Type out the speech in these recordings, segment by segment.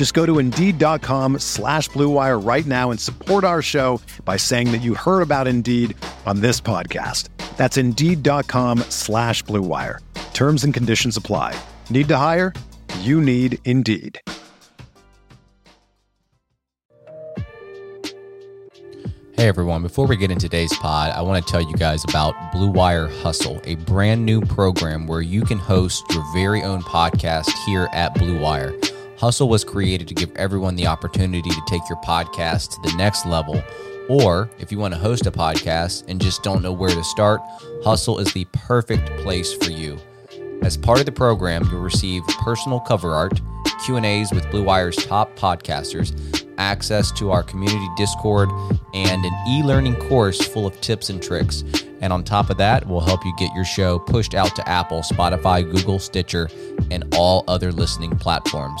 Just go to Indeed.com slash BlueWire right now and support our show by saying that you heard about Indeed on this podcast. That's Indeed.com slash BlueWire. Terms and conditions apply. Need to hire? You need Indeed. Hey everyone, before we get into today's pod, I want to tell you guys about Blue Wire Hustle, a brand new program where you can host your very own podcast here at Blue Wire. Hustle was created to give everyone the opportunity to take your podcast to the next level. Or if you want to host a podcast and just don't know where to start, Hustle is the perfect place for you. As part of the program, you'll receive personal cover art, Q&As with Blue Wire's top podcasters, access to our community Discord, and an e-learning course full of tips and tricks. And on top of that, we'll help you get your show pushed out to Apple, Spotify, Google, Stitcher, and all other listening platforms.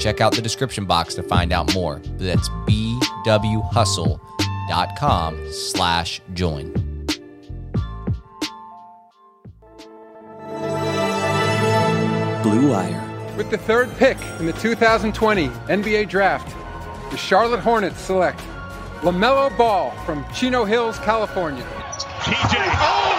Check out the description box to find out more. That's bwhustle.com slash join. Blue Wire. With the third pick in the 2020 NBA Draft, the Charlotte Hornets select LaMelo Ball from Chino Hills, California. TJ. Oh,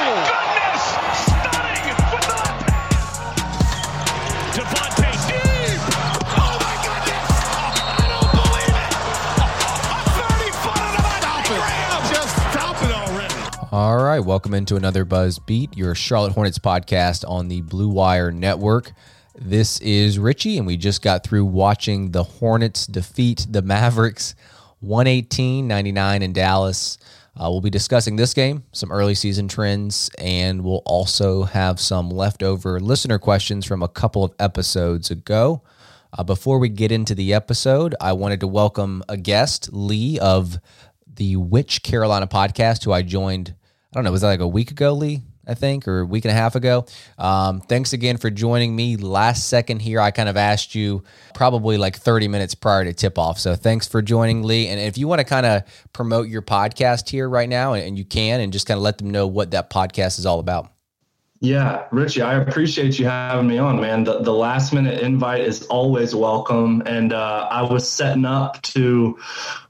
All right, welcome into another Buzz Beat, your Charlotte Hornets podcast on the Blue Wire Network. This is Richie, and we just got through watching the Hornets defeat the Mavericks 118 99 in Dallas. Uh, we'll be discussing this game, some early season trends, and we'll also have some leftover listener questions from a couple of episodes ago. Uh, before we get into the episode, I wanted to welcome a guest, Lee of the Which Carolina podcast, who I joined, I don't know, was that like a week ago, Lee? I think, or a week and a half ago. Um, thanks again for joining me last second here. I kind of asked you probably like 30 minutes prior to tip off. So thanks for joining, Lee. And if you want to kind of promote your podcast here right now, and you can, and just kind of let them know what that podcast is all about. Yeah, Richie, I appreciate you having me on, man. The, the last minute invite is always welcome. And uh, I was setting up to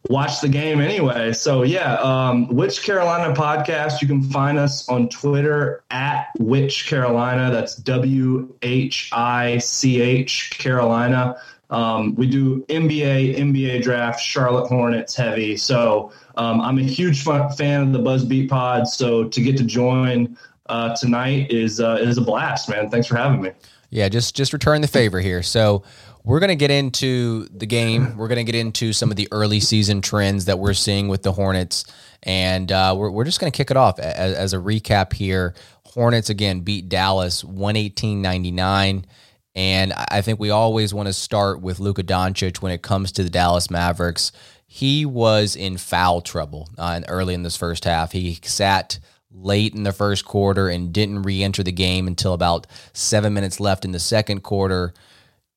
watch the game anyway. So, yeah, um, Which Carolina podcast, you can find us on Twitter at Which Carolina. That's W H I C H Carolina. Um, we do NBA, NBA draft, Charlotte Hornets heavy. So, um, I'm a huge fan of the Buzzbeat pod. So, to get to join, uh, tonight is uh, is a blast, man. Thanks for having me. Yeah, just just return the favor here. So we're going to get into the game. We're going to get into some of the early season trends that we're seeing with the Hornets, and uh, we're we're just going to kick it off as, as a recap here. Hornets again beat Dallas 118-99. And I think we always want to start with Luka Doncic when it comes to the Dallas Mavericks. He was in foul trouble uh, early in this first half. He sat late in the first quarter and didn't re-enter the game until about seven minutes left in the second quarter.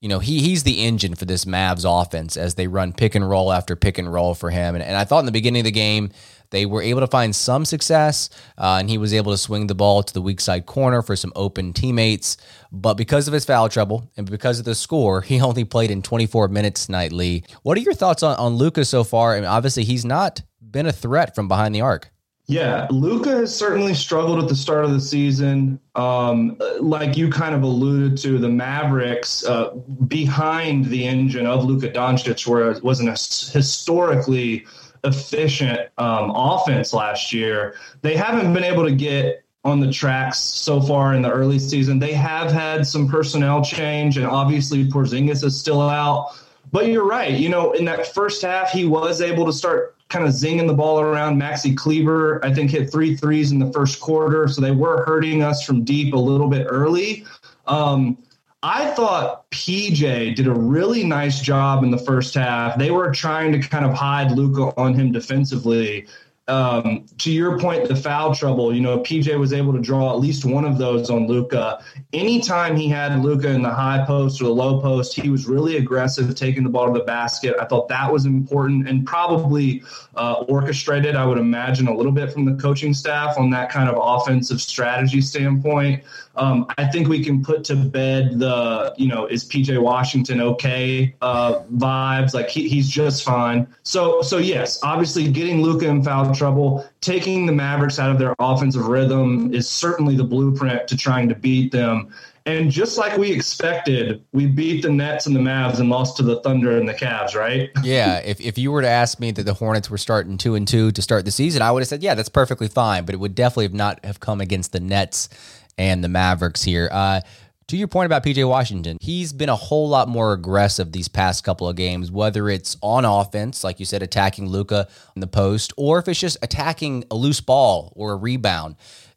you know, he he's the engine for this Mavs offense as they run pick and roll after pick and roll for him. And, and I thought in the beginning of the game, they were able to find some success, uh, and he was able to swing the ball to the weak side corner for some open teammates. But because of his foul trouble and because of the score, he only played in 24 minutes tonight, Lee. What are your thoughts on, on Luka so far? I mean, obviously, he's not been a threat from behind the arc. Yeah, Luka has certainly struggled at the start of the season. Um, like you kind of alluded to, the Mavericks uh, behind the engine of Luka Doncic, where it was an historically efficient um, offense last year. They haven't been able to get on the tracks so far in the early season. They have had some personnel change, and obviously Porzingis is still out. But you're right. You know, in that first half, he was able to start kind of zinging the ball around. Maxi Kleber, I think, hit three threes in the first quarter. So they were hurting us from deep a little bit early. Um, I thought PJ did a really nice job in the first half. They were trying to kind of hide Luka on him defensively um, to your point, the foul trouble, you know, PJ was able to draw at least one of those on Luka. Anytime he had Luka in the high post or the low post, he was really aggressive, taking the ball to the basket. I thought that was important and probably uh, orchestrated, I would imagine, a little bit from the coaching staff on that kind of offensive strategy standpoint. Um, I think we can put to bed the, you know, is PJ Washington okay uh, vibes. Like he, he's just fine. So, so yes, obviously getting Luka in foul trouble, taking the Mavericks out of their offensive rhythm is certainly the blueprint to trying to beat them. And just like we expected, we beat the Nets and the Mavs and lost to the Thunder and the Cavs, right? yeah. If, if you were to ask me that the Hornets were starting two and two to start the season, I would have said, yeah, that's perfectly fine. But it would definitely have not have come against the Nets and the Mavericks here. Uh, to your point about PJ Washington, he's been a whole lot more aggressive these past couple of games, whether it's on offense, like you said, attacking Luka in the post, or if it's just attacking a loose ball or a rebound.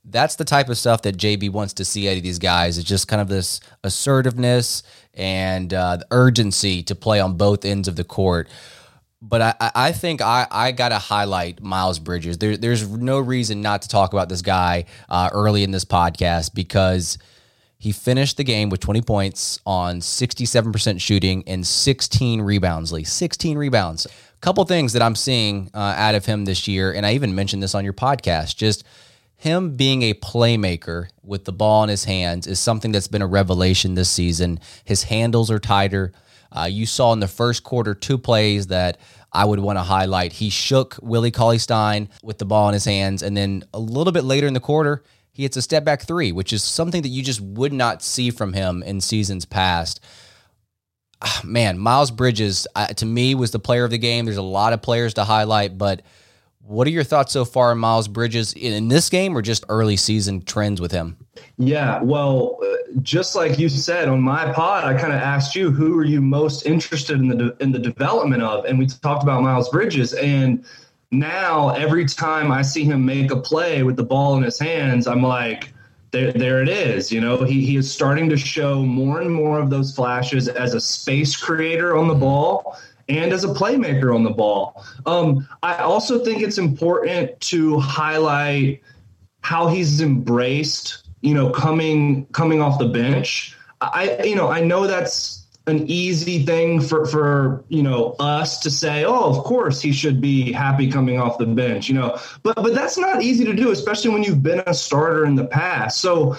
That's the type of stuff that JB wants to see out of these guys. It's just kind of this assertiveness and uh, the urgency to play on both ends of the court but I, I think I, I got to highlight Miles Bridges. There, there's no reason not to talk about this guy uh, early in this podcast because he finished the game with 20 points on 67% shooting and 16 rebounds, Lee. 16 rebounds. A couple things that I'm seeing uh, out of him this year, and I even mentioned this on your podcast, just him being a playmaker with the ball in his hands is something that's been a revelation this season. His handles are tighter. Uh, you saw in the first quarter two plays that I would want to highlight. He shook Willie Cauley Stein with the ball in his hands, and then a little bit later in the quarter, he hits a step back three, which is something that you just would not see from him in seasons past. Ah, man, Miles Bridges uh, to me was the player of the game. There's a lot of players to highlight, but what are your thoughts so far on Miles Bridges in, in this game or just early season trends with him? Yeah, well, uh, just like you said on my pod, I kind of asked you who are you most interested in the de- in the development of, and we talked about Miles Bridges. And now every time I see him make a play with the ball in his hands, I'm like, there, there it is. You know, he, he is starting to show more and more of those flashes as a space creator on the ball and as a playmaker on the ball. Um, I also think it's important to highlight how he's embraced, you know, coming coming off the bench. I you know I know that's an easy thing for for you know us to say oh of course he should be happy coming off the bench you know but but that's not easy to do especially when you've been a starter in the past so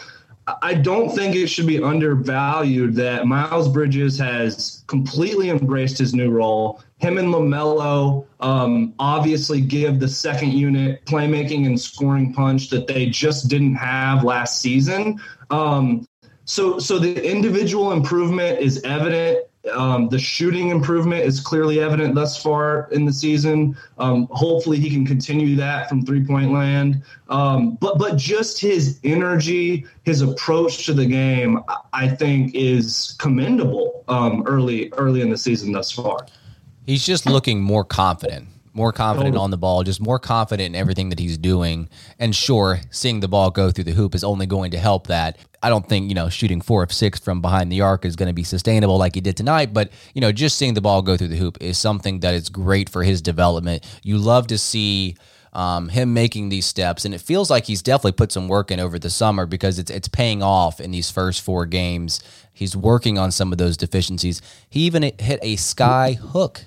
I don't think it should be undervalued that Miles Bridges has completely embraced his new role. Him and LaMelo um, obviously give the second unit playmaking and scoring punch that they just didn't have last season. Um, so, so the individual improvement is evident. Um, the shooting improvement is clearly evident thus far in the season. Um, hopefully, he can continue that from three point land. Um, but but just his energy, his approach to the game, I think is commendable um, early early in the season thus far. He's just looking more confident more confident on the ball, just more confident in everything that he's doing. And sure, seeing the ball go through the hoop is only going to help that. I don't think, you know, shooting four of six from behind the arc is going to be sustainable like he did tonight, but, you know, just seeing the ball go through the hoop is something that is great for his development. You love to see um, him making these steps, and it feels like he's definitely put some work in over the summer because it's it's paying off in these first four games. He's working on some of those deficiencies. He even hit a sky hook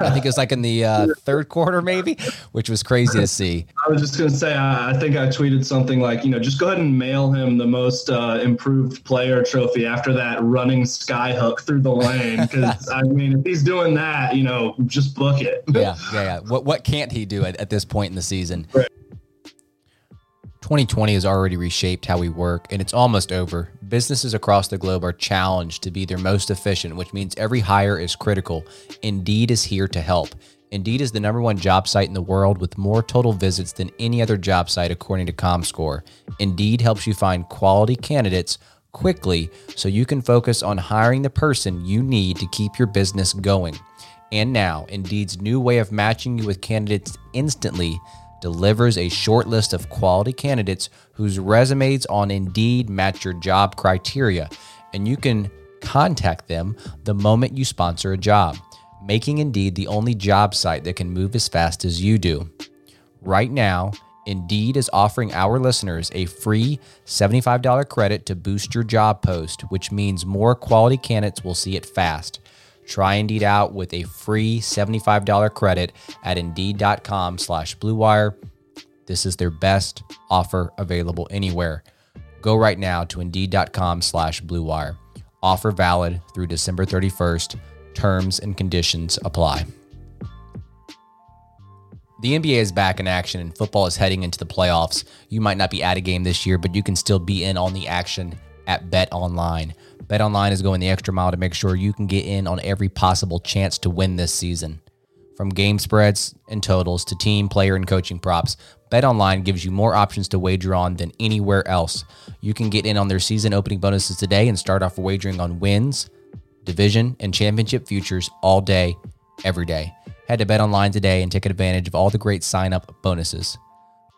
I think it was like in the uh, third quarter, maybe, which was crazy to see. I was just going to say, I, I, think I tweeted something like, you know, just go ahead and mail him the most uh, improved player trophy after that running sky hook through the lane. Because, I mean, if he's doing that, you know, just book it. yeah, yeah, yeah. What, what can't he do at, at this point in the season? Right. 2020 has already reshaped how we work, and it's almost over. Businesses across the globe are challenged to be their most efficient, which means every hire is critical. Indeed is here to help. Indeed is the number one job site in the world with more total visits than any other job site, according to ComScore. Indeed helps you find quality candidates quickly so you can focus on hiring the person you need to keep your business going. And now, Indeed's new way of matching you with candidates instantly delivers a short list of quality candidates whose resumes on Indeed match your job criteria, and you can contact them the moment you sponsor a job, making Indeed the only job site that can move as fast as you do. Right now, Indeed is offering our listeners a free $75 credit to boost your job post, which means more quality candidates will see it fast. Try Indeed out with a free $75 credit at Indeed.com slash BlueWire. This is their best offer available anywhere. Go right now to Indeed.com slash BlueWire. Offer valid through December 31st. Terms and conditions apply. The NBA is back in action and football is heading into the playoffs. You might not be at a game this year, but you can still be in on the action at Bet Online. BetOnline is going the extra mile to make sure you can get in on every possible chance to win this season. From game spreads and totals to team, player, and coaching props, BetOnline gives you more options to wager on than anywhere else. You can get in on their season opening bonuses today and start off wagering on wins, division, and championship futures all day, every day. Head to BetOnline today and take advantage of all the great sign-up bonuses.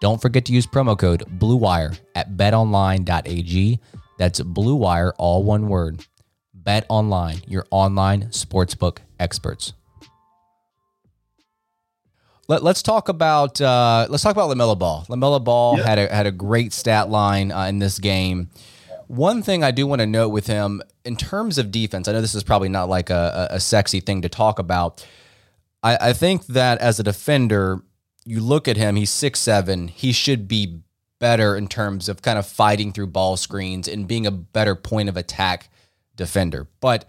Don't forget to use promo code BLUEWIRE at betonline.ag that's Blue Wire, all one word. Bet online, your online sportsbook experts. Let, us talk about uh, let's talk about LaMelo Ball. LaMelo Ball yep. had a had a great stat line uh, in this game. One thing I do want to note with him in terms of defense, I know this is probably not like a, a sexy thing to talk about. I, I think that as a defender, you look at him; he's six seven. He should be better in terms of kind of fighting through ball screens and being a better point of attack defender. But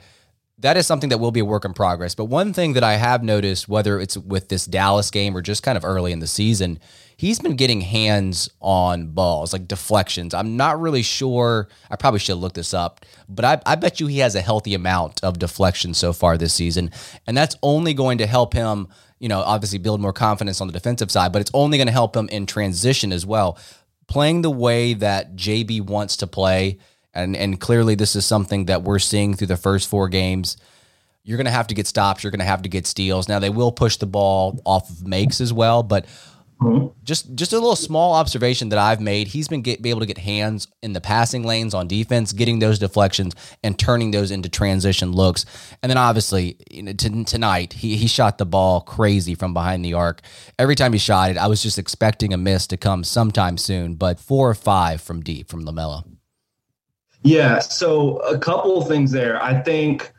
that is something that will be a work in progress. But one thing that I have noticed, whether it's with this Dallas game or just kind of early in the season, he's been getting hands on balls, like deflections. I'm not really sure. I probably should look this up, but I, I bet you he has a healthy amount of deflection so far this season. And that's only going to help him, you know, obviously build more confidence on the defensive side, but it's only going to help him in transition as well playing the way that JB wants to play, and and clearly this is something that we're seeing through the first four games. You're going to have to get stops. You're going to have to get steals. Now they will push the ball off of makes as well, but Mm-hmm. Just just a little small observation that I've made. He's been get, be able to get hands in the passing lanes on defense, getting those deflections and turning those into transition looks. And then obviously you know, t- tonight he he shot the ball crazy from behind the arc. Every time he shot it, I was just expecting a miss to come sometime soon. But four or five from deep from LaMelo. Yeah. So a couple of things there. I think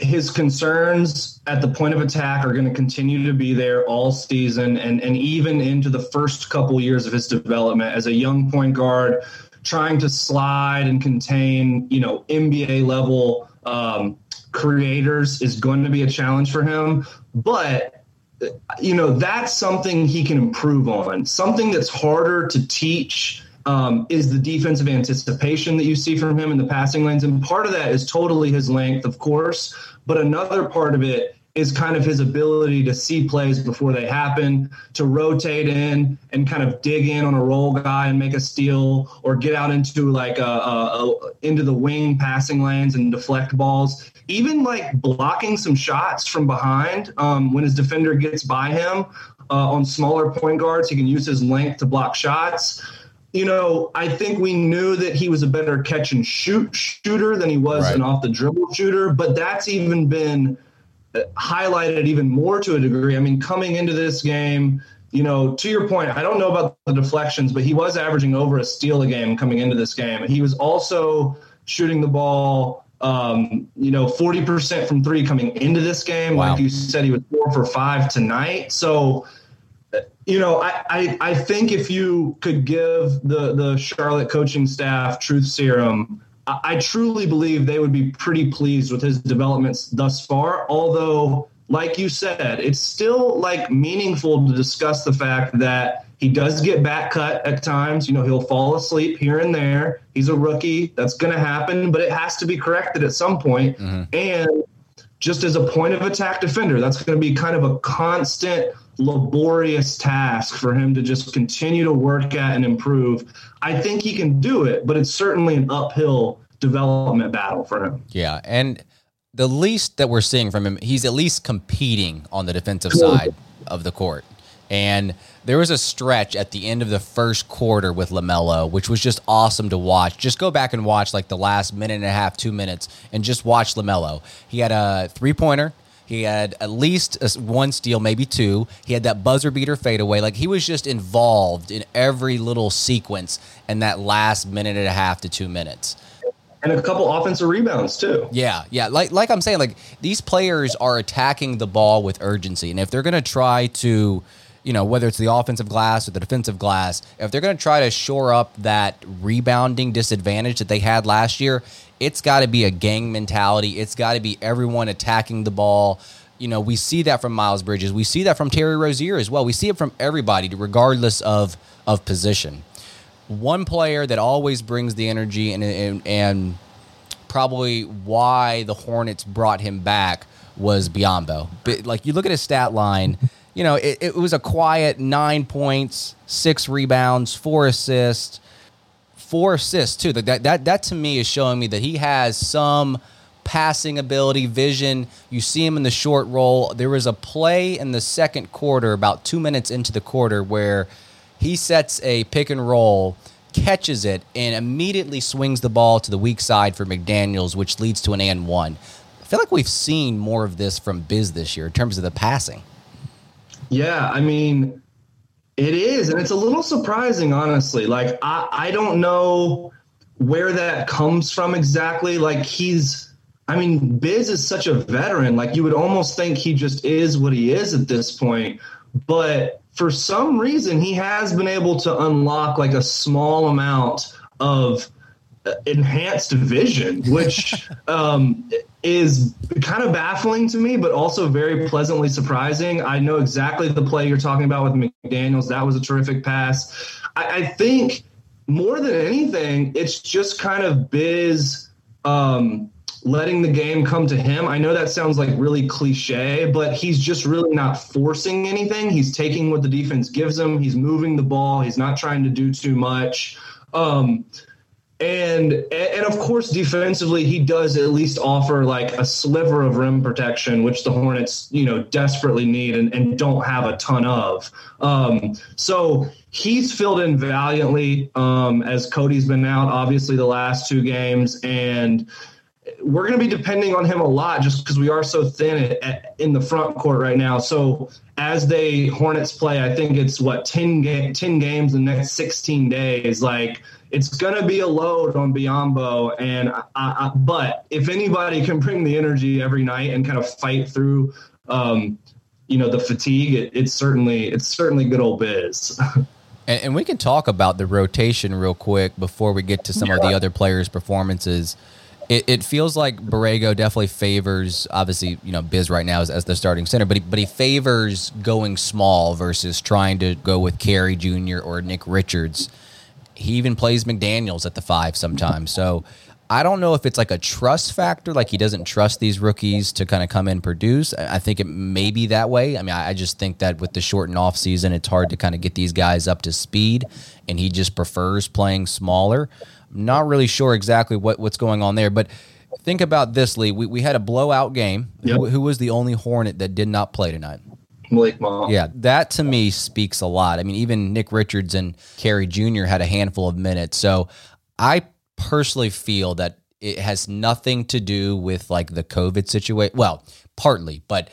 his concerns at the point of attack are going to continue to be there all season and, and even into the first couple years of his development as a young point guard, trying to slide and contain, you know, NBA level um, creators is going to be a challenge for him. But, you know, that's something he can improve on, something that's harder to teach um, is the defensive anticipation that you see from him in the passing lanes. And part of that is totally his length, of course, but another part of it is kind of his ability to see plays before they happen, to rotate in and kind of dig in on a roll guy and make a steal, or get out into like a, a, a, into the wing passing lanes and deflect balls. Even like blocking some shots from behind um, when his defender gets by him uh, on smaller point guards, he can use his length to block shots you know, I think we knew that he was a better catch and shoot shooter than he was right. an off the dribble shooter, but that's even been uh, highlighted even more to a degree. I mean, coming into this game, you know, to your point, I don't know about the deflections, but he was averaging over a steal a game coming into this game. He was also shooting the ball, um, you know, 40% from three coming into this game. Wow. Like you said, he was four for five tonight. So, you know, I, I, I think if you could give the, the Charlotte coaching staff truth serum, I, I truly believe they would be pretty pleased with his developments thus far. Although, like you said, it's still like meaningful to discuss the fact that he does get back cut at times. You know, he'll fall asleep here and there. He's a rookie. That's going to happen, but it has to be corrected at some point. Mm-hmm. And just as a point of attack defender, that's going to be kind of a constant, laborious task for him to just continue to work at and improve. I think he can do it, but it's certainly an uphill development battle for him. Yeah, and the least that we're seeing from him, he's at least competing on the defensive side of the court. And there was a stretch at the end of the first quarter with LaMelo, which was just awesome to watch. Just go back and watch like the last minute and a half, two minutes, and just watch LaMelo. He had a three pointer. He had at least a, one steal, maybe two. He had that buzzer beater fadeaway. Like he was just involved in every little sequence in that last minute and a half to two minutes. And a couple offensive rebounds, too. Yeah, yeah. Like like I'm saying, like these players are attacking the ball with urgency, and if they're going to try to, you know, whether it's the offensive glass or the defensive glass, if they're going to try to shore up that rebounding disadvantage that they had last year, it's got to be a gang mentality. It's got to be everyone attacking the ball. You know, we see that from Miles Bridges. We see that from Terry Rozier as well. We see it from everybody, regardless of of position. One player that always brings the energy and and, and probably why the Hornets brought him back was Biyombo. Like you look at his stat line, you know, it, it was a quiet nine points, six rebounds, four assists, four assists too. That that that to me is showing me that he has some passing ability, vision. You see him in the short roll. There was a play in the second quarter, about two minutes into the quarter, where he sets a pick and roll, catches it, and immediately swings the ball to the weak side for McDaniels, which leads to an and one. I feel like we've seen more of this from Biz this year in terms of the passing. Yeah, I mean, it is, and it's a little surprising, honestly. Like, I, I don't know where that comes from exactly. Like, he's, I mean, Biz is such a veteran. Like, you would almost think he just is what he is at this point. But for some reason, he has been able to unlock like a small amount of enhanced vision, which um, is kind of baffling to me, but also very pleasantly surprising. I know exactly the play you're talking about with McDaniels. That was a terrific pass. I, I think more than anything, it's just kind of Biz um, letting the game come to him. I know that sounds like really cliche, but he's just really not forcing anything. He's taking what the defense gives him. He's moving the ball. He's not trying to do too much. Um, and and of course defensively he does at least offer like a sliver of rim protection which the hornets you know desperately need and, and don't have a ton of um, so he's filled in valiantly um, as cody's been out obviously the last two games and we're going to be depending on him a lot just because we are so thin at, at, in the front court right now. So as they Hornets play, I think it's what 10, ga- 10 games in the next 16 days. Like it's going to be a load on Biyombo. And I, I, but if anybody can bring the energy every night and kind of fight through, um, you know, the fatigue, it, it's certainly it's certainly good old biz. And, and, we can talk about the rotation real quick before we get to some yeah. of the other players' performances. It, it, feels like Borrego definitely favors, obviously, you know, Biz right now as, as the starting center, but he, but he favors going small versus trying to go with Carey Jr. or Nick Richards. He even plays McDaniels at the five sometimes. So I don't know if it's like a trust factor, like he doesn't trust these rookies to kind of come in and produce. I think it may be that way. I mean, I just think that with the shortened off season, it's hard to kind of get these guys up to speed, and he just prefers playing smaller. I'm not really sure exactly what, what's going on there, but think about this, Lee. We, we had a blowout game. Yep. Who, who was the only Hornet that did not play tonight? Yeah, that to me speaks a lot. I mean, even Nick Richards and Carey Jr. had a handful of minutes. So I personally feel that it has nothing to do with like the COVID situation. Well, partly, but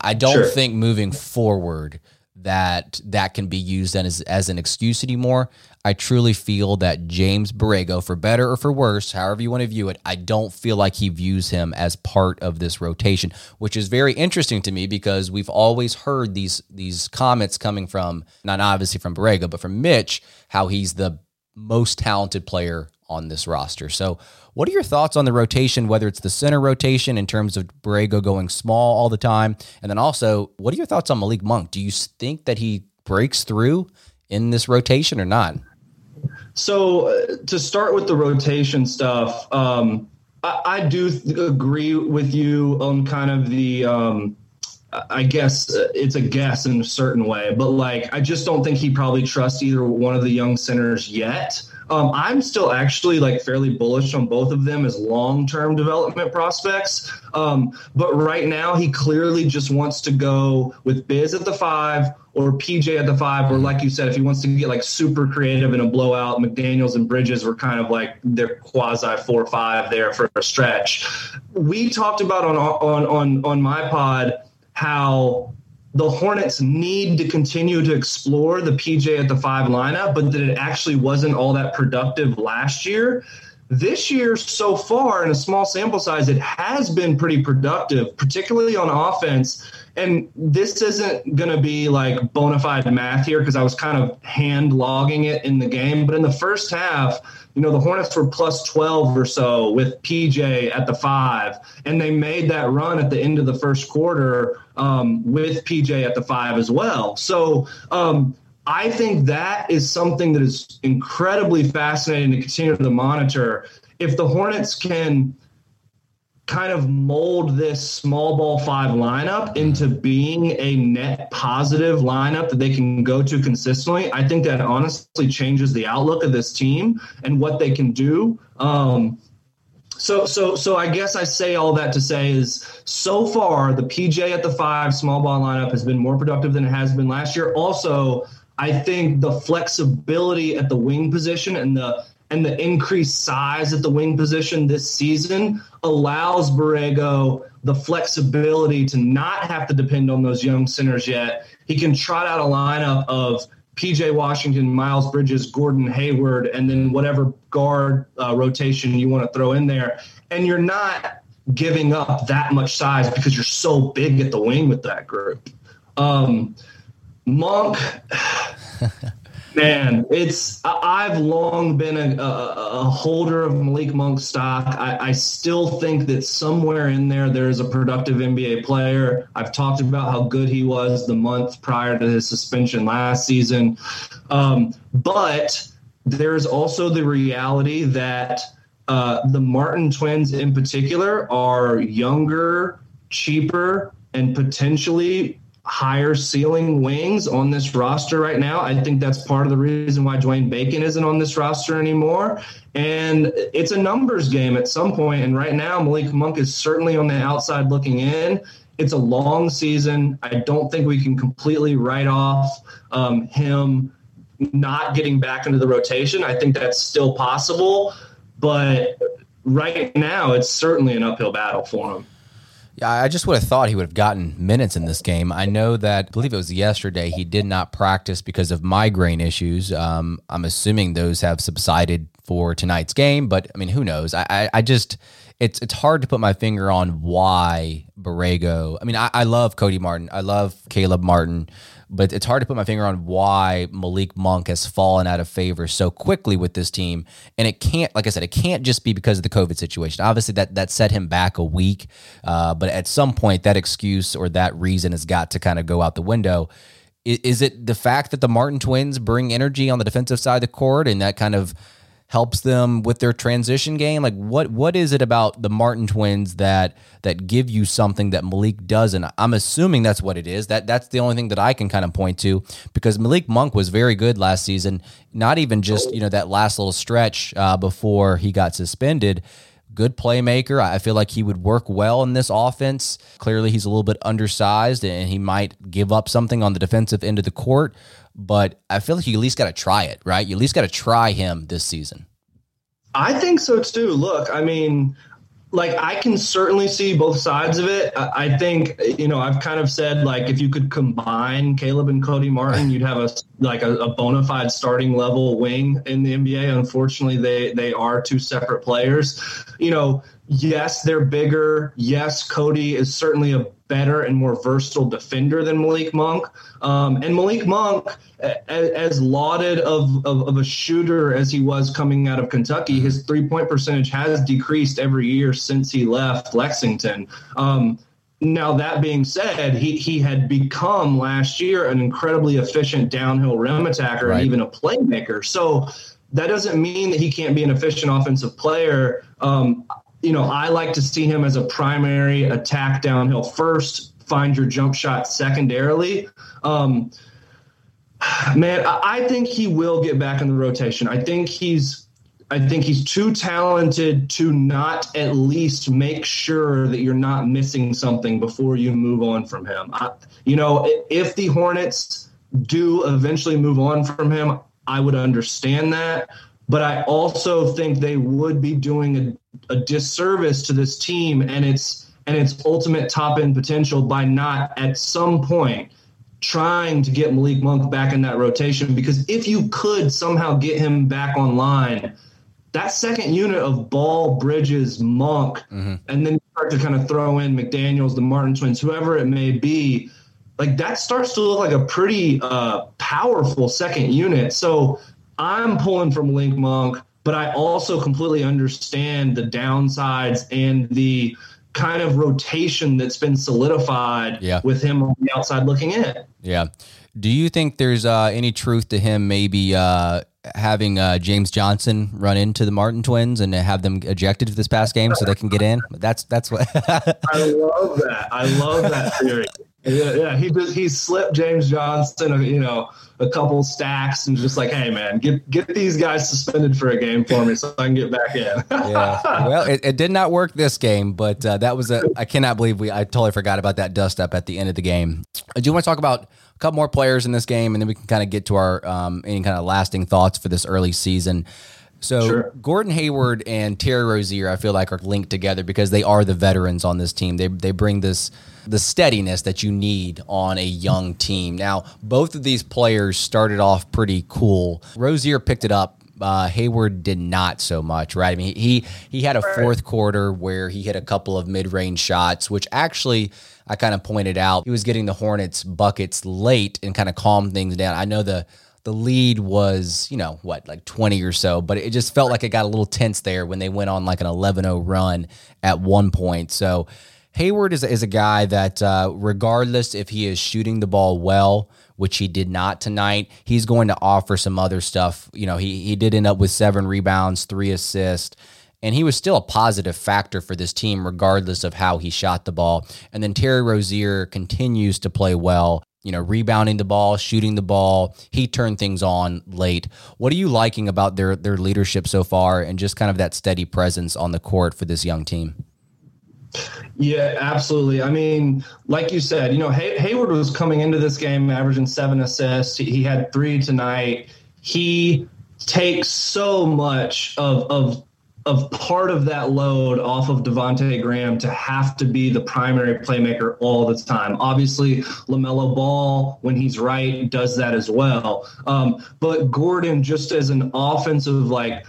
I don't sure. think moving forward that that can be used as, as an excuse anymore. I truly feel that James Borrego, for better or for worse, however you want to view it, I don't feel like he views him as part of this rotation, which is very interesting to me because we've always heard these these comments coming from not obviously from Borrego, but from Mitch, how he's the most talented player on this roster. So, what are your thoughts on the rotation, whether it's the center rotation in terms of Borrego going small all the time? And then also, what are your thoughts on Malik Monk? Do you think that he breaks through in this rotation or not? So, uh, to start with the rotation stuff, um, I, I, do th- agree with you on kind of the. Um, I guess uh, it's a guess in a certain way, but like I just don't think he probably trusts either one of the young centers yet. Um, I'm still actually like fairly bullish on both of them as long term development prospects. Um, but right now, he clearly just wants to go with Biz at the five or PJ at the five, or like you said, if he wants to get like super creative in a blowout, McDaniels and Bridges were kind of like their quasi four five there for a stretch. We talked about on on on on my pod how the Hornets need to continue to explore the PJ at the five lineup, but that it actually wasn't all that productive last year. This year, so far, in a small sample size, it has been pretty productive, particularly on offense. And this isn't going to be like bona fide math here because I was kind of hand logging it in the game. But in the first half, you know, the Hornets were plus 12 or so with PJ at the five, and they made that run at the end of the first quarter um, with PJ at the five as well. So, um, I think that is something that is incredibly fascinating to continue to monitor. If the Hornets can kind of mold this small ball five lineup into being a net positive lineup that they can go to consistently, I think that honestly changes the outlook of this team and what they can do. Um, so, so, so I guess I say all that to say is so far the PJ at the five small ball lineup has been more productive than it has been last year. Also, I think the flexibility at the wing position and the and the increased size at the wing position this season allows Borrego the flexibility to not have to depend on those young centers yet. He can trot out a lineup of PJ Washington, Miles Bridges, Gordon Hayward, and then whatever guard uh, rotation you want to throw in there. And you're not giving up that much size because you're so big at the wing with that group. Um, Monk. Man, it's I've long been a, a, a, holder of Malik Monk stock. I, I, still think that somewhere in there there is a productive NBA player. I've talked about how good he was the month prior to his suspension last season, um, but there's also the reality that uh, the Martin twins in particular are younger, cheaper, and potentially higher ceiling wings on this roster right now. I think that's part of the reason why Dwayne Bacon isn't on this roster anymore. And it's a numbers game at some point. And right now, Malik Monk is certainly on the outside looking in. It's a long season. I don't think we can completely write off um, him not getting back into the rotation. I think that's still possible. But right now, it's certainly an uphill battle for him. Yeah, I just would have thought he would have gotten minutes in this game. I know that, I believe it was yesterday, he did not practice because of migraine issues. Um, I'm assuming those have subsided for tonight's game, but I mean, who knows? I, I, I just, it's it's hard to put my finger on why Borrego. I mean, I, I love Cody Martin. I love Caleb Martin but it's hard to put my finger on why Malik Monk has fallen out of favor so quickly with this team. And it can't, like I said, it can't just be because of the COVID situation. Obviously, that that set him back a week, uh, but at some point, that excuse or that reason has got to kind of go out the window. Is, is it the fact that the Martin twins bring energy on the defensive side of the court and that kind of helps them with their transition game? Like what what is it about the Martin twins that that give you something that Malik doesn't? I'm assuming that's what it is. That that's the only thing that I can kind of point to because Malik Monk was very good last season. Not even just you know that last little stretch uh, before he got suspended. Good playmaker. I feel like he would work well in this offense. Clearly, he's a little bit undersized and he might give up something on the defensive end of the court but I feel like you at least got to try it, right? You at least got to try him this season. I think so too. Look, I mean, like I can certainly see both sides of it. I, think you know I've kind of said like if you could combine Caleb and Cody Martin, you'd have a like a, a bona fide starting level wing in the NBA. Unfortunately, they they are two separate players. You know, yes, they're bigger. Yes, Cody is certainly a better and more versatile defender than Malik Monk. Um, and Malik Monk, as, as lauded of, of, of, a shooter as he was coming out of Kentucky, his three point percentage has decreased every year since he left Lexington. Um, now that being said, he he had become last year an incredibly efficient downhill rim attacker right. and even a playmaker. So that doesn't mean that he can't be an efficient offensive player. Um, you know, I like to see him as a primary attack downhill first, find your jump shot secondarily. Um, man, I think he will get back in the rotation. I think he's I think he's too talented to not at least make sure that you're not missing something before you move on from him. I, you know, if the Hornets do eventually move on from him, I would understand that. But I also think they would be doing a a disservice to this team and its and its ultimate top end potential by not at some point trying to get Malik Monk back in that rotation because if you could somehow get him back online, that second unit of Ball, Bridges, Monk, mm-hmm. and then start to kind of throw in McDaniels, the Martin twins, whoever it may be, like that starts to look like a pretty uh, powerful second unit. So I'm pulling from Malik Monk but I also completely understand the downsides and the kind of rotation that's been solidified yeah. with him on the outside looking in. Yeah. Do you think there's uh, any truth to him maybe uh, having uh, James Johnson run into the Martin twins and have them ejected for this past game so they can get in? That's that's what I love that. I love that theory. Yeah, yeah. He just he slipped James Johnson, you know, a couple stacks and just like, hey man, get get these guys suspended for a game for me so I can get back in. yeah. Well, it, it, did not work this game, but uh, that was a I cannot believe we I totally forgot about that dust up at the end of the game. Uh, do want to talk about a couple more players in this game and then we can kind of get to our um, any kind of lasting thoughts for this early season? So sure. Gordon Hayward and Terry Rozier, I feel like are linked together because they are the veterans on this team. They they bring this the steadiness that you need on a young team. Now, both of these players started off pretty cool. Rozier picked it up uh, Hayward did not so much, right? I mean, he he had a fourth quarter where he hit a couple of mid range shots, which actually I kind of pointed out he was getting the Hornets buckets late and kind of calmed things down. I know the the lead was, you know, what, like 20 or so, but it just felt like it got a little tense there when they went on like an 11 0 run at one point. So Hayward is, is a guy that, uh, regardless if he is shooting the ball well, which he did not tonight, he's going to offer some other stuff. You know, he, he did end up with seven rebounds, three assists and he was still a positive factor for this team, regardless of how he shot the ball. And then Terry Rozier continues to play well you know, rebounding the ball, shooting the ball. He turned things on late. What are you liking about their their leadership so far and just kind of that steady presence on the court for this young team? Yeah, absolutely. I mean, like you said, you know, Hay- Hayward was coming into this game averaging seven assists. He had three tonight. He takes so much of of of part of that load off of Devonte Graham to have to be the primary playmaker all the time. Obviously, LaMelo Ball, when he's right, does that as well. Um, but Gordon, just as an offensive, like,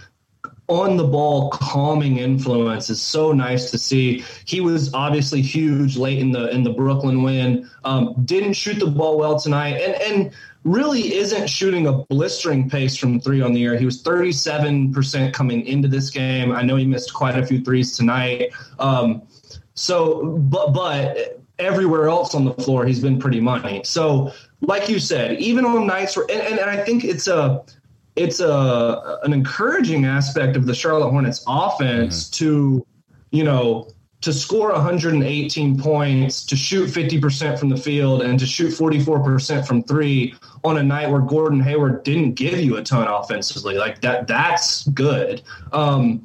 on the ball calming influence is so nice to see. He was obviously huge late in the in the Brooklyn win. Um, didn't shoot the ball well tonight, and and really isn't shooting a blistering pace from three on the year. He was 37% coming into this game. I know he missed quite a few threes tonight. Um, so, but, but everywhere else on the floor, he's been pretty money. So, like you said, even on nights where, and, and, and I think it's a, it's a an encouraging aspect of the Charlotte Hornets offense mm-hmm. to, you know, to score 118 points, to shoot 50% from the field, and to shoot 44% from three on a night where Gordon Hayward didn't give you a ton offensively, like that, that's good. Um,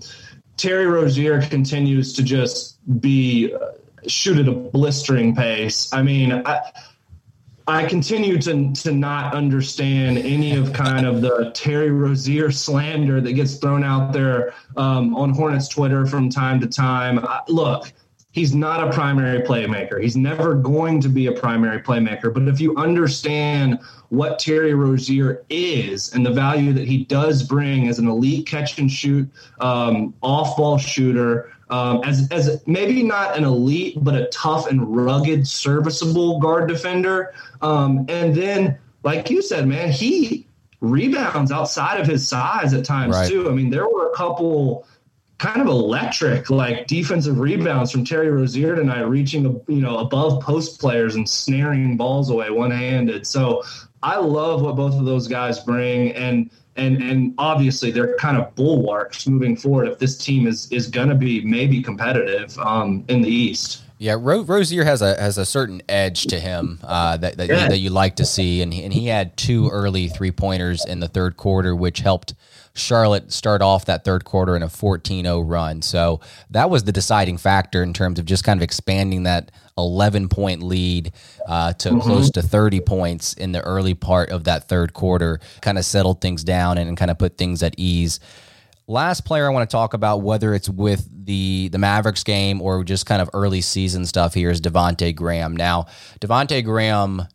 Terry Rozier continues to just be uh, shoot at a blistering pace. I mean, I, I continue to to not understand any of kind of the Terry Rozier slander that gets thrown out there um, on Hornets Twitter from time to time. I, look, he's not a primary playmaker. He's never going to be a primary playmaker. But if you understand what Terry Rozier is and the value that he does bring as an elite catch and shoot um, off ball shooter, um, as, as maybe not an elite, but a tough and rugged, serviceable guard defender. Um, and then, like you said, man, he rebounds outside of his size at times Right. too. I mean, there were a couple kind of electric like defensive rebounds from Terry Rozier tonight, reaching you know above post players and snaring balls away one handed. So I love what both of those guys bring, and and and obviously they're kind of bulwarks moving forward if this team is is going to be maybe competitive um, in the East. Yeah, Ro- Rozier has a has a certain edge to him uh, that that, Yeah. that you like to see, and he, and he had two early three pointers in the third quarter, which helped Charlotte start off that third quarter in a 14-0 run. So that was the deciding factor in terms of just kind of expanding that 11 point lead uh, to close to 30 points in the early part of that third quarter, kind of settled things down and, kind of put things at ease. Last player I want to talk about, whether it's with the the Mavericks game or just kind of early season stuff here, is Devonte Graham. Now, Devonte Graham,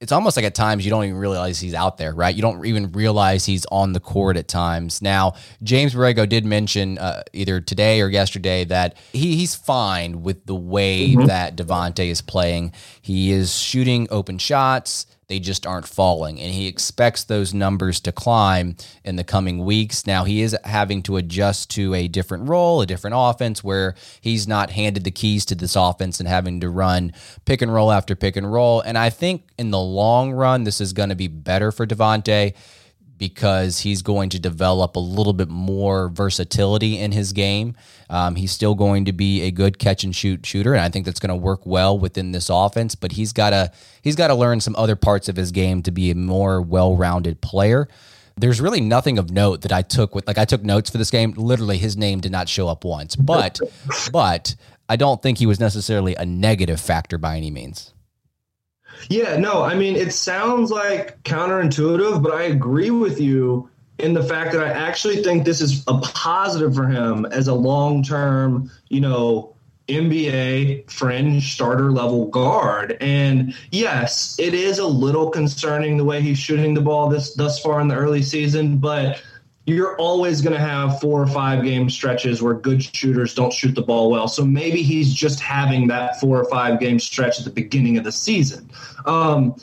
it's almost like at times you don't even realize he's out there, right? You don't even realize he's on the court at times. Now, James Borrego did mention uh, either today or yesterday that he, he's fine with the way that Devonte is playing. He is shooting open shots they just aren't falling. And he expects those numbers to climb in the coming weeks. Now, he is having to adjust to a different role, a different offense, where he's not handed the keys to this offense and having to run pick and roll after pick and roll. And I think in the long run, this is going to be better for Devonte because he's going to develop a little bit more versatility in his game. Um, he's still going to be a good catch and shoot shooter, and I think that's going to work well within this offense. But he's got to he's got to learn some other parts of his game to be a more well-rounded player. There's really nothing of note that I took with like I took notes for this game. Literally, his name did not show up once, but but I don't think he was necessarily a negative factor by any means. Yeah, no, I mean, it sounds like counterintuitive, but I agree with you in the fact that I actually think this is a positive for him as a long term, you know, NBA fringe starter level guard. And yes, it is a little concerning the way he's shooting the ball this thus far in the early season, but you're always going to have four or five game stretches where good shooters don't shoot the ball well. So maybe he's just having that four or five game stretch at the beginning of the season. Um,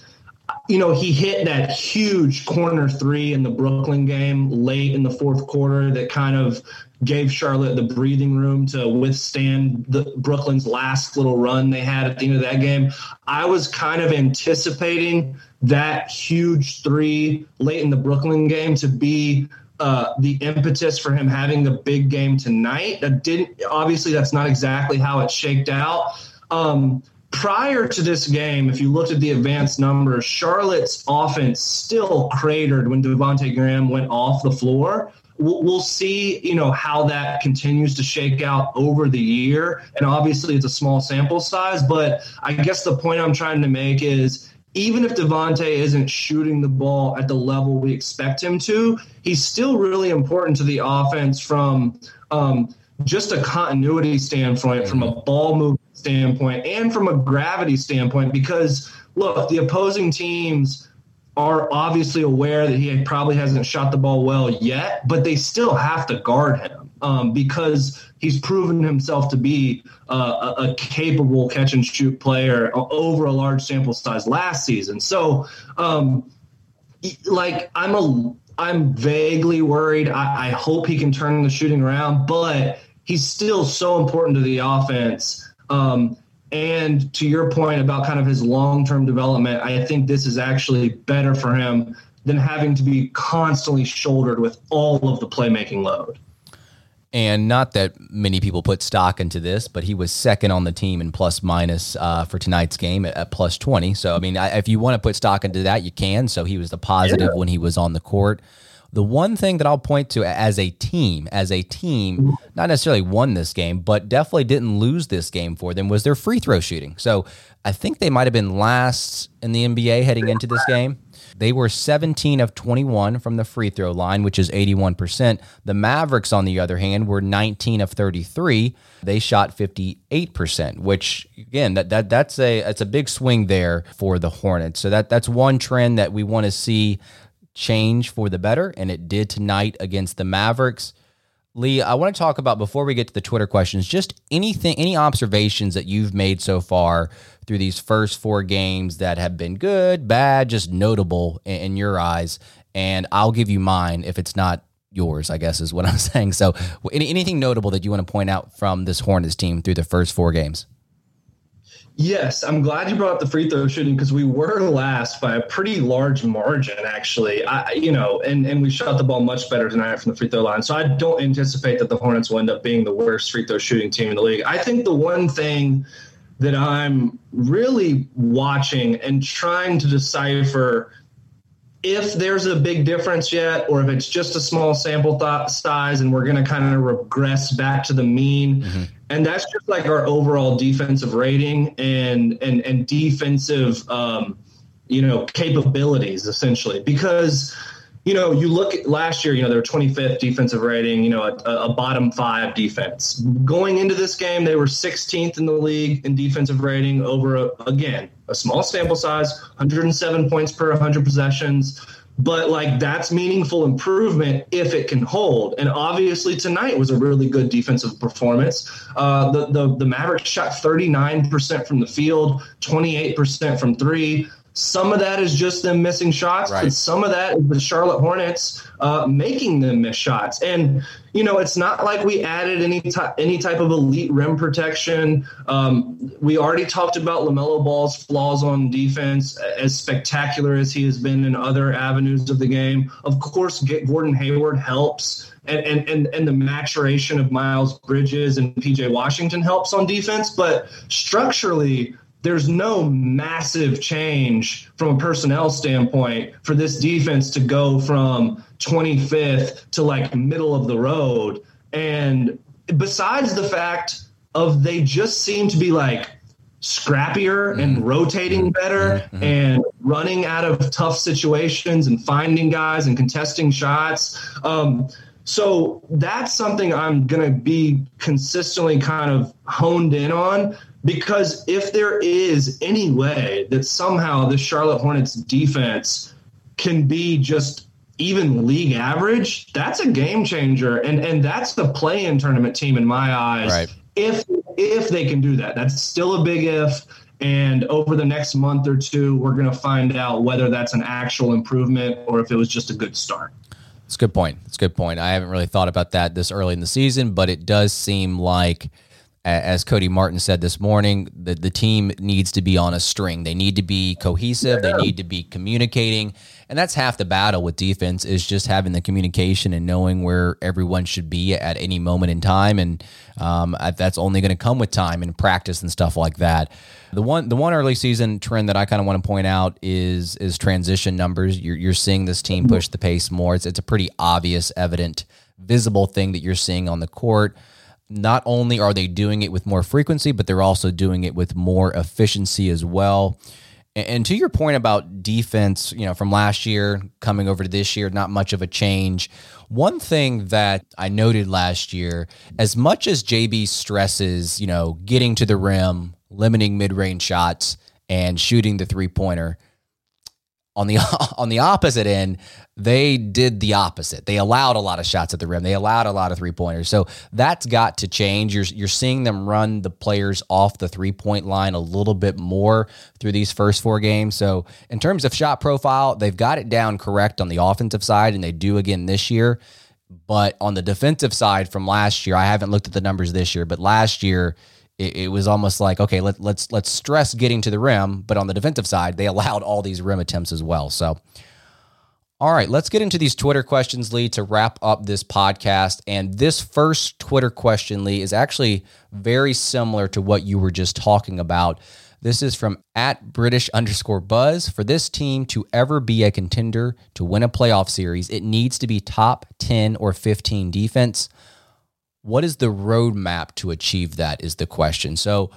you know, he hit that huge corner three in the Brooklyn game late in the fourth quarter that kind of gave Charlotte the breathing room to withstand the Brooklyn's last little run they had at the end of that game. I was kind of anticipating that huge three late in the Brooklyn game to be uh, the impetus for him having the big game tonight. That didn't obviously that's not exactly how it shaked out. Um, prior to this game, if you looked at the advanced numbers, Charlotte's offense still cratered when Devonte Graham went off the floor. We'll see, you know, how that continues to shake out over the year. And obviously, it's a small sample size. But I guess the point I'm trying to make is even if Devonte isn't shooting the ball at the level we expect him to, he's still really important to the offense from um, just a continuity standpoint, from a ball movement standpoint, and from a gravity standpoint. Because look, the opposing teams are obviously aware that he probably hasn't shot the ball well yet, but they still have to guard him um, because he's proven himself to be uh, a, a capable catch and shoot player over a large sample size last season. So, um, like, I'm a I'm vaguely worried. I, I hope he can turn the shooting around, but he's still so important to the offense. Um, and to your point about kind of his long term development, I think this is actually better for him than having to be constantly shouldered with all of the playmaking load. And not that many people put stock into this, but he was second on the team in plus minus uh, for tonight's game at, at plus 20. So, I mean, I, if you want to put stock into that, you can. So he was the positive when he was on the court. The one thing that I'll point to as a team, as a team, not necessarily won this game, but definitely didn't lose this game for them was their free throw shooting. So I think they might have been last in the NBA heading into this game. They were 17 of 21 from the free throw line, which is 81%. The Mavericks, on the other hand, were 19 of 33. They shot 58%, which again, that, that that's a that's a big swing there for the Hornets. So that that's one trend that we want to see change for the better, and it did tonight against the Mavericks. Lee, I want to talk about before we get to the Twitter questions, just anything, any observations that you've made so far through these first four games that have been good, bad, just notable in, in your eyes. And I'll give you mine if it's not yours, I guess is what I'm saying. So, any, anything notable that you want to point out from this Hornets team through the first four games? Yes, I'm glad you brought up the free throw shooting because we were last by a pretty large margin, actually. I, you know, and and we shot the ball much better tonight from the free throw line. So I don't anticipate that the Hornets will end up being the worst free throw shooting team in the league. I think the one thing that I'm really watching and trying to decipher if there's a big difference yet, or if it's just a small sample th- size and we're going to kind of regress back to the mean. Mm-hmm. And that's just like our overall defensive rating and and and defensive, um, you know, capabilities essentially. Because you know, you look at last year, you know, they were 25th defensive rating, you know, a, a, bottom five defense. Going into this game, they were 16th in the league in defensive rating over, a, again, a small sample size, 107 points per 100 possessions. But like that's meaningful improvement if it can hold. And obviously tonight was a really good defensive performance. Uh, the, the the Mavericks shot 39% from the field, 28% from three. Some of that is just them missing shots, right. but some of that is the Charlotte Hornets uh, making them miss shots. And you know, it's not like we added any type any type of elite rim protection. Um, we already talked about LaMelo Ball's flaws on defense, as spectacular as he has been in other avenues of the game. Of course, get Gordon Hayward helps. And, and, and, and the maturation of Miles Bridges and PJ Washington helps on defense, but structurally, there's no massive change from a personnel standpoint for this defense to go from 25th to like middle of the road. And besides the fact of they just seem to be like scrappier mm-hmm. and rotating better mm-hmm. and running out of tough situations and finding guys and contesting shots. Um, so that's something I'm going to be consistently kind of honed in on because if there is any way that somehow the Charlotte Hornets defense can be just even league average, that's a game changer. And and that's the play in tournament team in my eyes. Right. If if they can do that. That's still a big if. And over the next month or two, we're going to find out whether that's an actual improvement or if it was just a good start. It's a good point. It's a good point. I haven't really thought about that this early in the season, but it does seem like as Cody Martin said this morning, the, the team needs to be on a string. They need to be cohesive. They need to be communicating. And that's half the battle with defense is just having the communication and knowing where everyone should be at any moment in time. And um, that's only going to come with time and practice and stuff like that. The one, the one early season trend that I kind of want to point out is is transition numbers. You're, you're seeing this team push the pace more. It's, it's a pretty obvious, evident, visible thing that you're seeing on the court not only are they doing it with more frequency, but they're also doing it with more efficiency as well. And to your point about defense, you know, from last year coming over to this year, not much of a change. One thing that I noted last year, as much as JB stresses, you know, getting to the rim, limiting mid-range shots, and shooting the three-pointer, on the on the opposite end, they did the opposite. They allowed a lot of shots at the rim. They allowed a lot of three pointers. So that's got to change. You're you're seeing them run the players off the three point line a little bit more through these first four games. So in terms of shot profile, they've got it down correct on the offensive side, and they do again this year. But on the defensive side from last year, I haven't looked at the numbers this year, but last year it, it, was almost like okay, let, let's let's stress getting to the rim, but on the defensive side, they allowed all these rim attempts as well. So, all right, let's get into these Twitter questions, Lee, to wrap up this podcast. And this first Twitter question, Lee, is actually very similar to what you were just talking about. This is from at British underscore buzz. For this team to ever be a contender to win a playoff series, it needs to be top 10 or 15 defense. What is the roadmap to achieve that? Is the question. So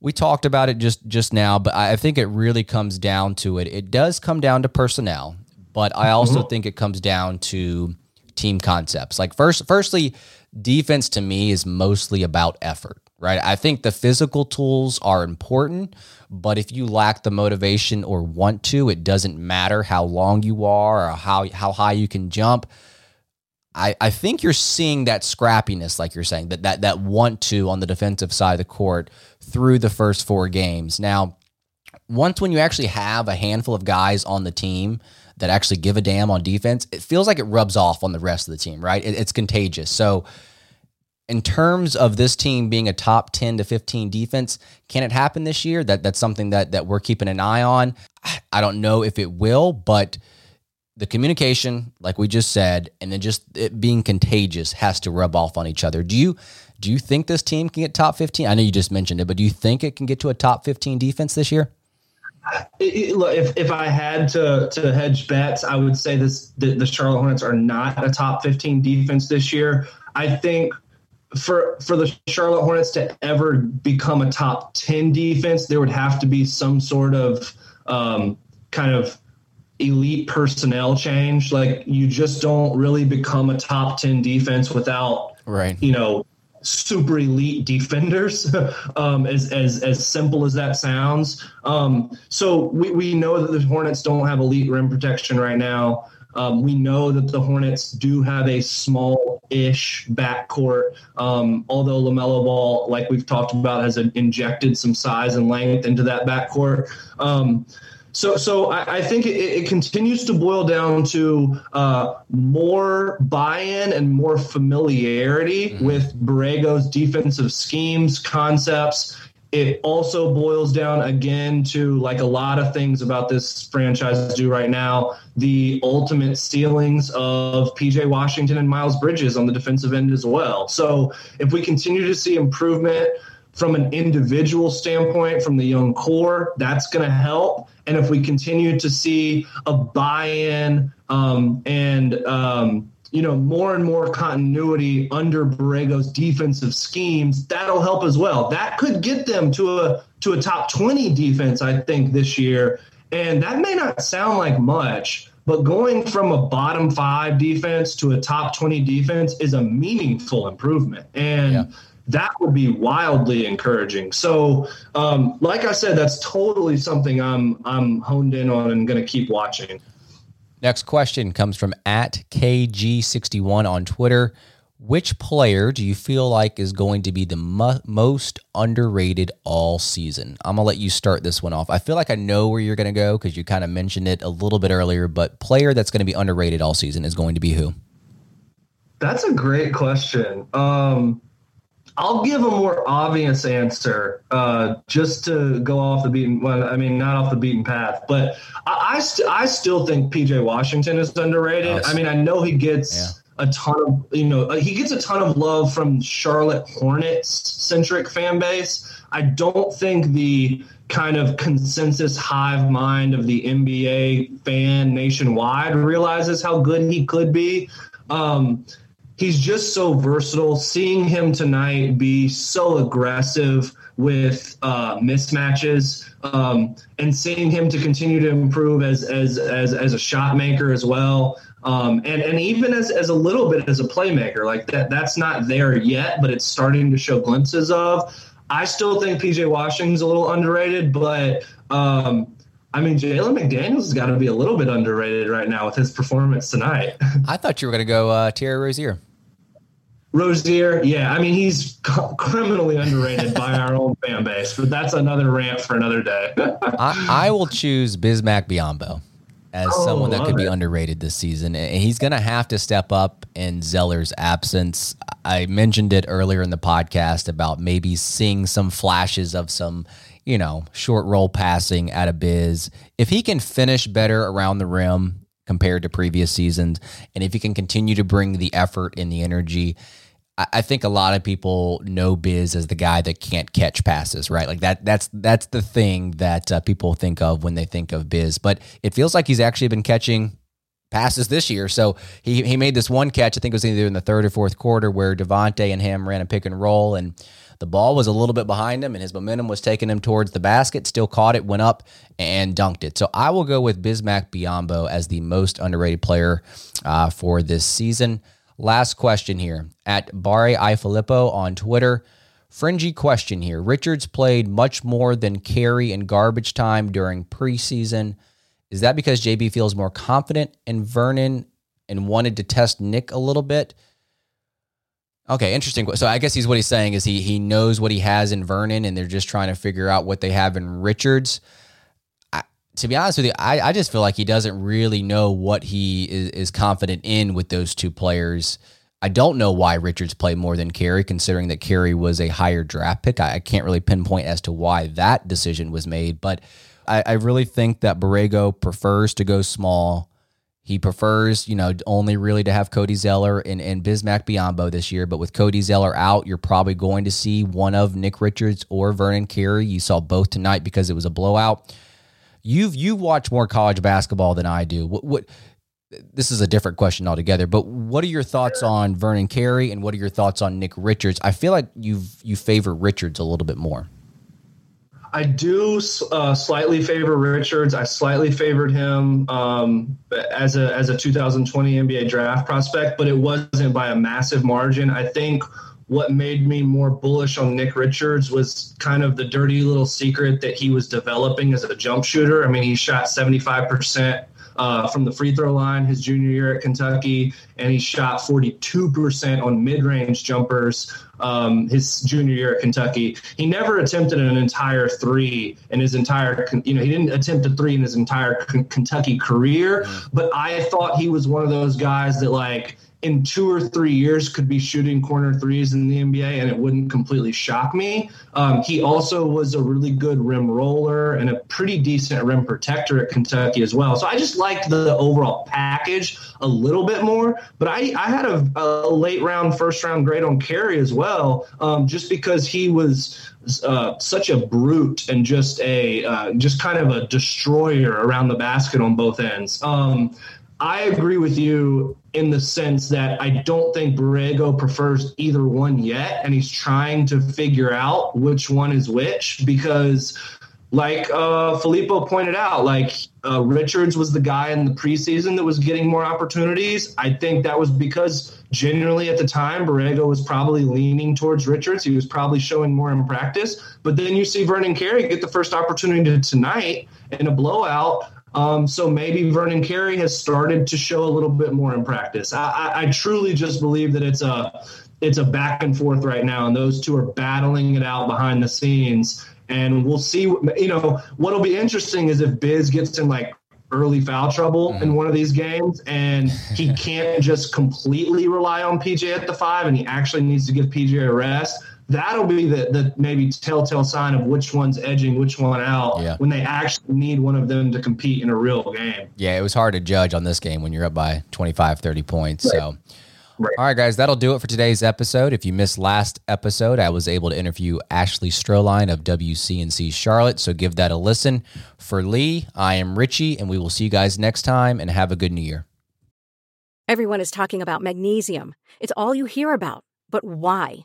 we talked about it just just now, but I think it really comes down to it. It does come down to personnel, but I also mm-hmm. think it comes down to team concepts. Like first, firstly, defense to me is mostly about effort right? I think the physical tools are important, but if you lack the motivation or want to, it doesn't matter how long you are or how how high you can jump. I, I think you're seeing that scrappiness, like you're saying, that that that want to on the defensive side of the court through the first four games. Now, once when you actually have a handful of guys on the team that actually give a damn on defense, it feels like it rubs off on the rest of the team, right? It, it's contagious. So in terms of this team being a top 10 to 15 defense, can it happen this year? That that's something that that we're keeping an eye on. I don't know if it will, but the communication, like we just said, and then just it being contagious has to rub off on each other. Do you do you think this team can get top 15? I know you just mentioned it, but do you think it can get to a top 15 defense this year? If if I had to to hedge bets, I would say this the, the Charlotte Hornets are not a top 15 defense this year. I think for for the Charlotte Hornets to ever become a top 10 defense, there would have to be some sort of um, kind of elite personnel change. Like you just don't really become a top 10 defense without right. you know, super elite defenders, um, as, as, as simple as that sounds. Um, so we, we know that the Hornets don't have elite rim protection right now. Um, we know that the Hornets do have a small-ish backcourt, um, although LaMelo Ball, like we've talked about, has injected some size and length into that backcourt. Um, so, so I, I think it, it, continues to boil down to uh, more buy-in and more familiarity mm-hmm. with Borrego's defensive schemes, concepts, it also boils down again to like a lot of things about this franchise do right now the ultimate ceilings of PJ Washington and Miles Bridges on the defensive end as well. So if we continue to see improvement from an individual standpoint from the young core, that's going to help. And if we continue to see a buy-in um, and um, you know, more and more continuity under Borrego's defensive schemes, that'll help as well. That could get them to a to a top 20 defense, I think, this year. And that may not sound like much, but going from a bottom five defense to a top 20 defense is a meaningful improvement. And yeah. That would be wildly encouraging. So, um, like I said, that's totally something I'm I'm honed in on and going to keep watching. Next question comes from at KG61 on Twitter. Which player do you feel like is going to be the mo- most underrated all season? I'm going to let you start this one off. I feel like I know where you're going to go because you kind of mentioned it a little bit earlier, but player that's going to be underrated all season is going to be who? That's a great question. Um, I'll give a more obvious answer, uh, just to go off the beaten. Well, I mean, not off the beaten path, but I I, st- I still think PJ Washington is underrated. I mean, I know he gets yeah. a ton of you know uh, he gets a ton of love from Charlotte Hornets centric fan base. I don't think the kind of consensus hive mind of the NBA fan nationwide realizes how good he could be. Um, he's just so versatile. Seeing him tonight be so aggressive with uh, mismatches, um, and seeing him to continue to improve as as as, as a shot maker as well. Um, and and even as, as a little bit as a playmaker, like that that's not there yet, but it's starting to show glimpses of. I still think PJ Washington's a little underrated, but um, I mean, Jalen McDaniels has got to be a little bit underrated right now with his performance tonight. I thought you were going to go uh, Terry Rozier. Rozier, yeah, I mean he's criminally underrated by our own fan base, but that's another rant for another day. I, I, will choose Bismack Biyombo as oh, someone that could it. be underrated this season, and he's going to have to step up in Zeller's absence. I mentioned it earlier in the podcast about maybe seeing some flashes of some you know, short roll passing at a biz. If he can finish better around the rim compared to previous seasons, and if he can continue to bring the effort and the energy, I, think a lot of people know Biz as the guy that can't catch passes, right? Like that. That's that's the thing that uh, people think of when they think of Biz. But it feels like he's actually been catching passes this year. So he he made this one catch. I think it was either in the third or fourth quarter where Devonte and him ran a pick and roll and. The ball was a little bit behind him, and his momentum was taking him towards the basket. Still caught it, went up, and dunked it. So I will go with Bismack Biyombo as the most underrated player uh, for this season. Last question here at Barre iFilippo on Twitter. Fringy question here. Richards played much more than Carey in garbage time during preseason. Is that because JB feels more confident in Vernon and wanted to test Nick a little bit? Okay, interesting. So I guess he's what he's saying is he he knows what he has in Vernon, and they're just trying to figure out what they have in Richards. To be honest with you, I, I just feel like he doesn't really know what he is, is confident in with those two players. I don't know why Richards played more than Carey, considering that Carey was a higher draft pick. I, I can't really pinpoint as to why that decision was made, but I, I really think that Borrego prefers to go small he prefers, you know, only really to have Cody Zeller and, and Bismack Biyombo this year. But with Cody Zeller out, you're probably going to see one of Nick Richards or Vernon Carey. You saw both tonight because it was a blowout. You've you watched more college basketball than I do. What, what this is a different question altogether, but what are your thoughts on Vernon Carey and what are your thoughts on Nick Richards? I feel like you you favor Richards a little bit more. I do uh, slightly favor Richards. I slightly favored him um, as a as a 2020 NBA draft prospect, but it wasn't by a massive margin. I think what made me more bullish on Nick Richards was kind of the dirty little secret that he was developing as a jump shooter. I mean, he shot 75 percent uh, from the free throw line his junior year at Kentucky, and he shot 42% on mid range jumpers um, his junior year at Kentucky. He never attempted an entire three in his entire, you know, he didn't attempt a three in his entire K- Kentucky career, but I thought he was one of those guys that, like, in two or three years could be shooting corner threes in the NBA and it wouldn't completely shock me. Um, he also was a really good rim roller and a pretty decent rim protector at Kentucky as well. So I just liked the overall package a little bit more. But I, I had a, a late round, first round grade on Carey as well, um, just because he was uh, such a brute and just a uh, just kind of a destroyer around the basket on both ends. Um, I agree with you in the sense that I don't think Borrego prefers either one yet, and he's trying to figure out which one is which because, like uh, Filippo pointed out, like uh, Richards was the guy in the preseason that was getting more opportunities. I think that was because generally at the time Borrego was probably leaning towards Richards. He was probably showing more in practice, but then you see Vernon Carey get the first opportunity tonight in a blowout. Um, so maybe Vernon Carey has started to show a little bit more in practice. I, I, I, truly just believe that it's a it's a back and forth right now, and those two are battling it out behind the scenes. And we'll see. You know, what'll be interesting is if Biz gets in like early foul trouble mm-hmm. in one of these games, and he can't just completely rely on PJ at the five, and he actually needs to give PJ a rest that'll be the, the maybe telltale sign of which one's edging which one out yeah. when they actually need one of them to compete in a real game. Yeah, it was hard to judge on this game when you're up by 25, 30 points. Right. So, right. all right, guys, that'll do it for today's episode. If you missed last episode, I was able to interview Ashley Stroehlein of WCNC Charlotte. So give that a listen. For Lee, I am Richie, and we will see you guys next time and have a good new year. Everyone is talking about magnesium. It's all you hear about. But why?